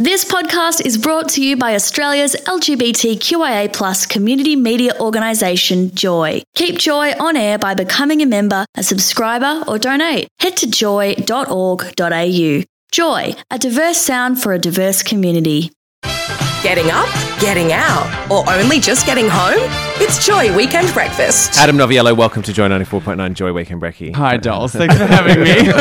This podcast is brought to you by Australia's LGBTQIA plus community media organisation, Joy. Keep Joy on air by becoming a member, a subscriber, or donate. Head to joy.org.au. Joy, a diverse sound for a diverse community. Getting up, getting out, or only just getting home? It's Joy Weekend Breakfast. Adam Noviello, welcome to Joy 94.9 Joy Weekend Brekkie. Hi, dolls. Thanks for having me.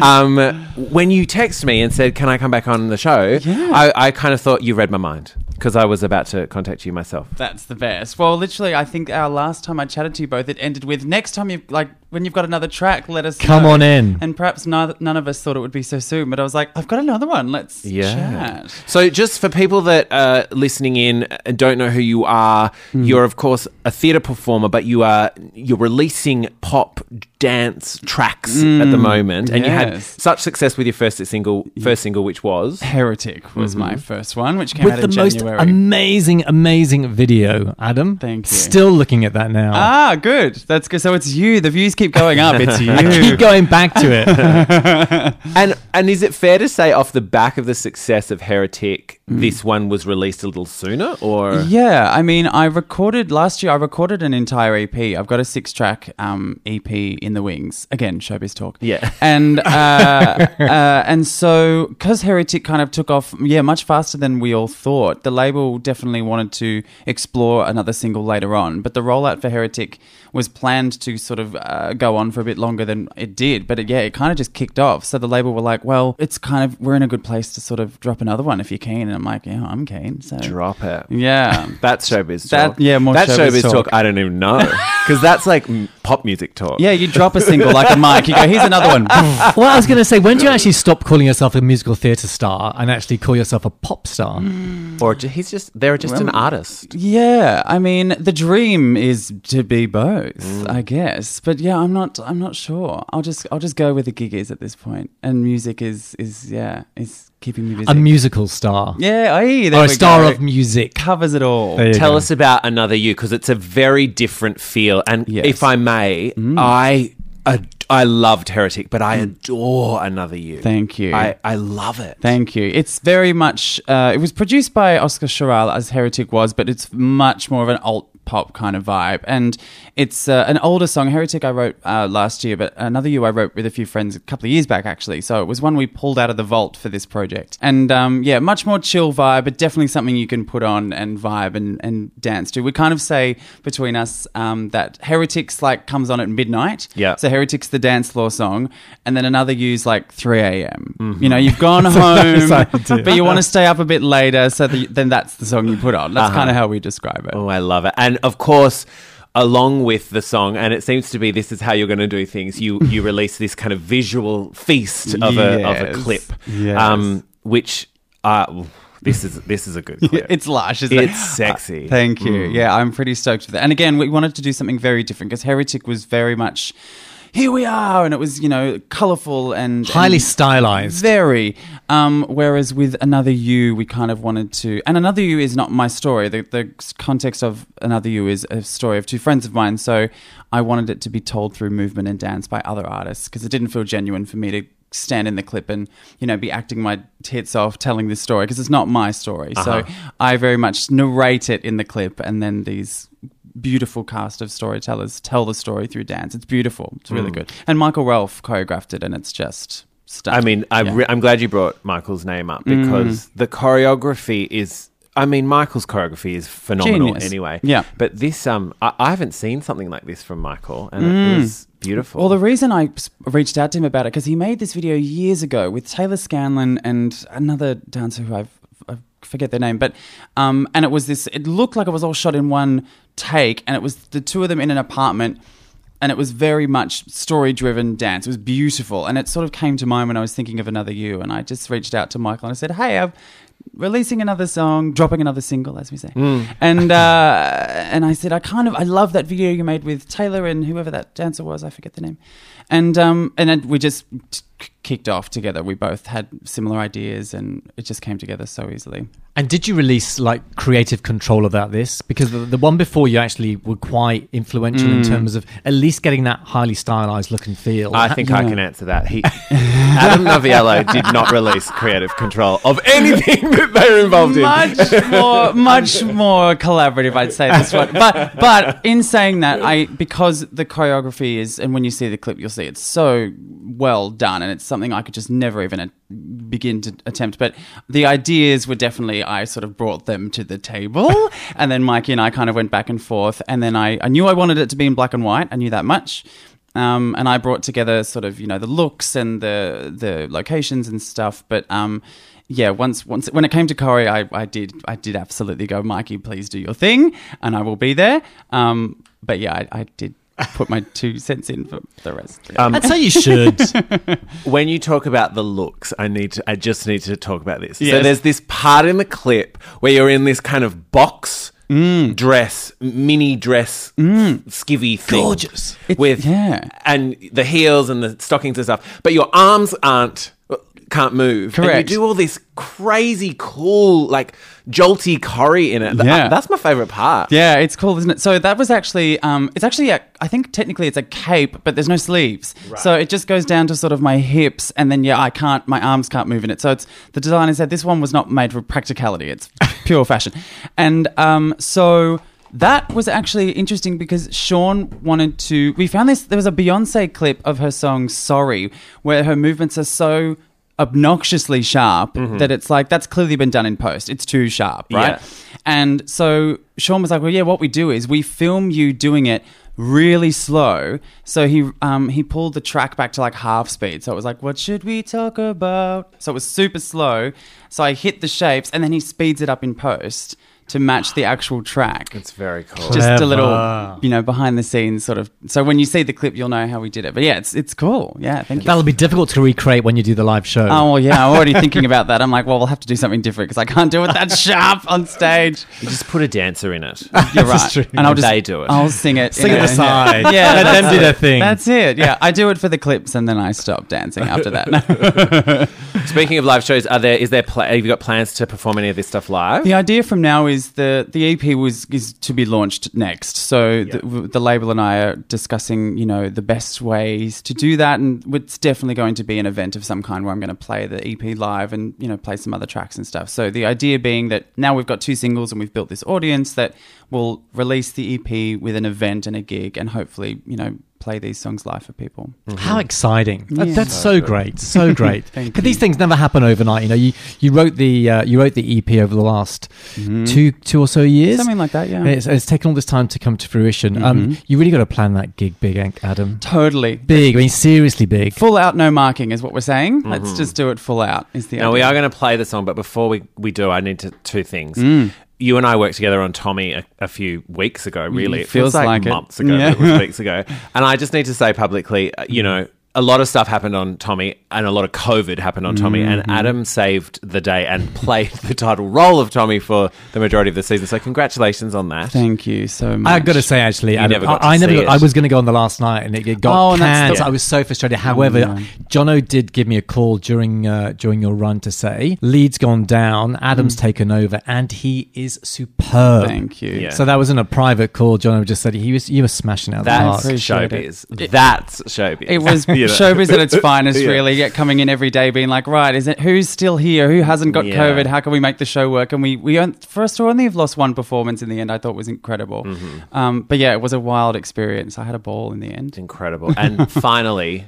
Um, when you text me and said, Can I come back on the show? I, I kind of thought you read my mind because I was about to contact you myself. That's the best. Well, literally, I think our last time I chatted to you both, it ended with next time you like when you've got another track, let us Come know." on in. And perhaps neither, none of us thought it would be so soon, but I was like, I've got another one. Let's Yeah. chat. So, just for people that are listening in and don't know who you are, Hmm. you're of course a theatre performer, but you are you're releasing pop dance tracks at the moment, and you had such success with your first single, first single, which was Heretic was my first one, which came With out the in most amazing, amazing video, Adam. Thank you. Still looking at that now. ah, good. That's good. So it's you. The views keep going up. It's you. I Keep going back to it. And and is it fair to say off the back of the success of Heretic. This one was released a little sooner, or Yeah, I mean, I recorded last year. I recorded an entire EP. I've got a six-track um, EP in the wings. Again, showbiz talk. Yeah. and uh, uh, and so because Heretic kind of took off, yeah, much faster than we all thought. The label definitely wanted to explore another single later on, but the rollout for Heretic was planned to sort of uh, go on for a bit longer than it did. But it, yeah, it kind of just kicked off. So the label were like, "Well, it's kind of we're in a good place to sort of drop another one if you can. And I'm like, "Yeah, I'm keen." So drop it? yeah. That's showbiz That- talk. yeah, more that's showbiz talk. I don't even know because that's like m- pop music talk. Yeah, you drop a single like a mic. You go, here's another one. well, I was going to say, when do you actually stop calling yourself a musical theatre star and actually call yourself a pop star? Mm. or ju- he's just they're just an artist. yeah, I mean, the dream is to be both, mm. I guess. But yeah, I'm not. I'm not sure. I'll just. I'll just go where the gig is at this point. point, and music is is yeah is keeping me busy. A musical star. yeah, aye, there or a we star go. of music. covers it all. There you Tell go. us about another you because it's a very different feel. And Yes. if I may, I ad- I loved Heretic, but I adore another you. Thank you. I, I love it. Thank you. It's very much. Uh, it was produced by Oscar Choral as Heretic was, but it's much more of an alt pop kind of vibe, and it's uh, an older song. Heretic I wrote uh, last year, but another you I wrote with a few friends a couple of years back actually. So it was one we pulled out of the vault for this project, and um, yeah, much more chill vibe, but definitely something you can put on and vibe and, and dance to. We kind of say between us um, that Heretics like comes on at midnight. Yeah. So Heretics the dance floor song, and then another use like 3 a.m. You know, you've gone home, but you want to stay up a bit later, so the, then that's the song you put on. That's kind of how we describe it. Oh, I love it. And of course, along with the song, and it seems to be this is how you're going to do things. You you release this kind of visual feast of a of a clip, Yes. um, which uh, this is this is a good clip. It's lush, isn't it? It's sexy. Uh, thank you. Yeah, I'm pretty stoked with that. And again, we wanted to do something very different because Heretic was very much. Here we are, and it was you know colorful and Highly and stylized. Very. Um, whereas with Another You, we kind of wanted to. And Another You is not my story. The, the context of Another You is a story of two friends of mine. So I wanted it to be told through movement and dance by other artists because it didn't feel genuine for me to stand in the clip and you know be acting my tits off telling this story because it's not my story so i very much narrate it in the clip and then these beautiful cast of storytellers tell the story through dance it's beautiful it's really good and michael ralph choreographed it and it's just stuff I mean, I Yeah. re- I'm glad you brought Michael's name up because Mm. the choreography is. I mean, Michael's choreography is phenomenal Genius. anyway. Yeah. But this, um, I, I haven't seen something like this from Michael, and it was beautiful. Mm. Well, the reason I reached out to him about it because he made this video years ago with Taylor Scanlon and another dancer who I've, forget their name, but um, and it was this. It looked like it was all shot in one take, and it was the two of them in an apartment. And it was very much story driven dance. It was beautiful. And it sort of came to mind when I was thinking of Another You. And I just reached out to Michael and I said, Hey, I've releasing another song, dropping another single, as we say. And uh, and I said, I kind of I love that video you made with Taylor and whoever that dancer was. I forget the name. And um and then we just t- kicked off together. We both had similar ideas, and it just came together so easily. And did you release like creative control about this? Because the, the one before you actually were quite influential Mm. in terms of at least getting that highly stylized look and feel. I think I Yeah. can answer that. He, Adam Noviello did not release creative control of anything that they were involved in. much more much more collaborative i'd say this one. But but in saying that i because the choreography is and when you see the clip you'll see it's so well done and it's something i could just never even a- begin to attempt. But the ideas were definitely i sort of brought them to the table and then mikey and i kind of went back and forth and then i, I knew i wanted it to be in black and white. I knew that much um, and I brought together sort of you know the looks and the the locations and stuff. But um, yeah, once once when it came to choreo, I, I did I did absolutely go, Mikey, please do your thing, and I will be there. Um, but yeah, I, I did put my two cents in for the rest. Yeah. Um, I'd say you should. when you talk about the looks, I need to. I just need to talk about this. So there's this part in the clip where you're in this kind of box Mm. dress, mini dress, skivvy thing, Gorgeous. with yeah. and the heels and the stockings and stuff. But your arms aren't can't move. And Correct. you do all this crazy, cool, like jolty curry in it. Yeah. that's my favorite part. Yeah, it's cool, isn't it? So that was actually, um, it's actually, a, I think technically it's a cape, but there's no sleeves. So it just goes down to sort of my hips, and then yeah, I can't, my arms can't move in it. So it's the designer said this one was not made for practicality; it's pure fashion. And um, so that was actually interesting because Sean wanted to. We found this. There was a Beyonce clip of her song "Sorry," where her movements are so obnoxiously sharp that it's like that's clearly been done in post. It's too sharp, right? Yeah. And so Sean was like, "Well, yeah, what we do is we film you doing it really slow." So he um he pulled the track back to like half speed. So it was like, "What should we talk about?" So it was super slow. So I hit the shapes and then he speeds it up in post to match the actual track. It's very cool. just a little, you know, behind the scenes sort of. So when you see the clip, you'll know how we did it. But yeah, it's it's cool. Yeah, thank you. That'll be difficult to recreate when you do the live show. Oh well, yeah, I'm already thinking about that. I'm like, well, we'll have to do something different because I can't do it that sharp on stage. you just put a dancer in it. You're right, true. and I'll just They do it. I'll sing it. Sing it a- aside. Yeah, Let them that's do their it. thing. That's it. Yeah, I do it for the clips, and then I stop dancing after that. Speaking of live shows, are there is there pla- have you got plans to perform any of this stuff live? The idea from now is the the EP was is to be launched next. So the, the label and I are discussing, you know, the best ways to do that, and it's definitely going to be an event of some kind where I'm going to play the EP live and you know play some other tracks and stuff. So the idea being that now we've got two singles and we've built this audience that will release the EP with an event and a gig, and hopefully, you know, play these songs live for people. How exciting! That- That's so great, so great. Because these things never happen overnight. You know, you you wrote the uh, you wrote the EP over the last two two or so years, Something like that, yeah. It's, it's taken all this time to come to fruition. Um, you really got to plan that gig big, Hank- Adam. Totally. Big. I mean, seriously big. Full out, no marking is what we're saying. Let's just do it full out. Is the Now we are going to play the song, but before we, we do, I need to two things. Mm. You and I worked together on Tommy a, a few weeks ago. Really, It it feels, feels like, like it. months ago, Yeah. it weeks ago. And I just need to say publicly, uh, you know, a lot of stuff happened on Tommy, and a lot of COVID happened on Tommy. And Mm-hmm. Adam saved the day and played the title role of Tommy for the majority of the season. So congratulations on that. Thank you so much. I've got to say, actually, Adam, never got to I, I never. see Got, it. I was going to go on the last night, and it, it got Oh, and canned. the- I was so frustrated. However, no. Jono did give me a call during uh, during your run to say lead's gone down, Adam's taken over, and he is superb. Thank you. Yeah. So that wasn't a private call. Jono just said he was you were smashing out the That's park. Appreciate showbiz. That's showbiz. It was You know? showbiz at its finest, Yeah. really. Yeah, coming in every day, being like, right, is it who's still here? Who hasn't got Yeah. COVID? How can we make the show work? And we we on- for us to only have lost one performance in the end, I thought was incredible. Mm-hmm. Um, but yeah, it was a wild experience. I had a ball in the end. incredible. And finally,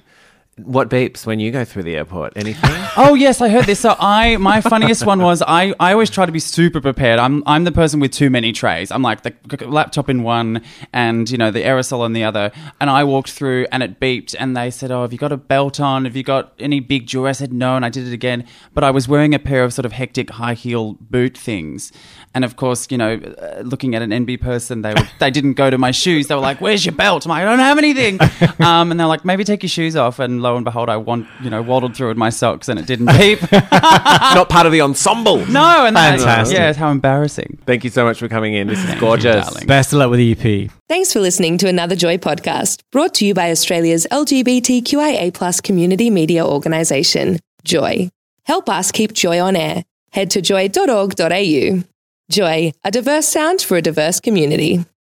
what beeps when you go through the airport? Anything? Oh yes, I heard this. So I, my funniest one was I, I always try to be super prepared. I'm, I'm the person with too many trays. I'm like the laptop in one, and you know the aerosol in the other. And I walked through, and it beeped, and they said, "Oh, have you got a belt on? Have you got any big jewelry?" I said, "No," and I did it again. But I was wearing a pair of sort of hectic high heel boot things, and of course, you know, uh, looking at an NB person, they were, they didn't go to my shoes. They were like, "Where's your belt?" I'm like, "I don't have anything." um, and they're like, "Maybe take your shoes off and lower lo and behold, I want you know waddled through with my socks and it didn't beep. Not part of the ensemble. no, and that, Fantastic. yeah, how embarrassing. Thank you so much for coming in. This is Thank gorgeous. darling. Best of luck with the EP. Thanks for listening to another Joy podcast brought to you by Australia's LGBTQIA plus community media organisation, Joy. Help us keep Joy on air. Head to joy.org.au. Joy, a diverse sound for a diverse community.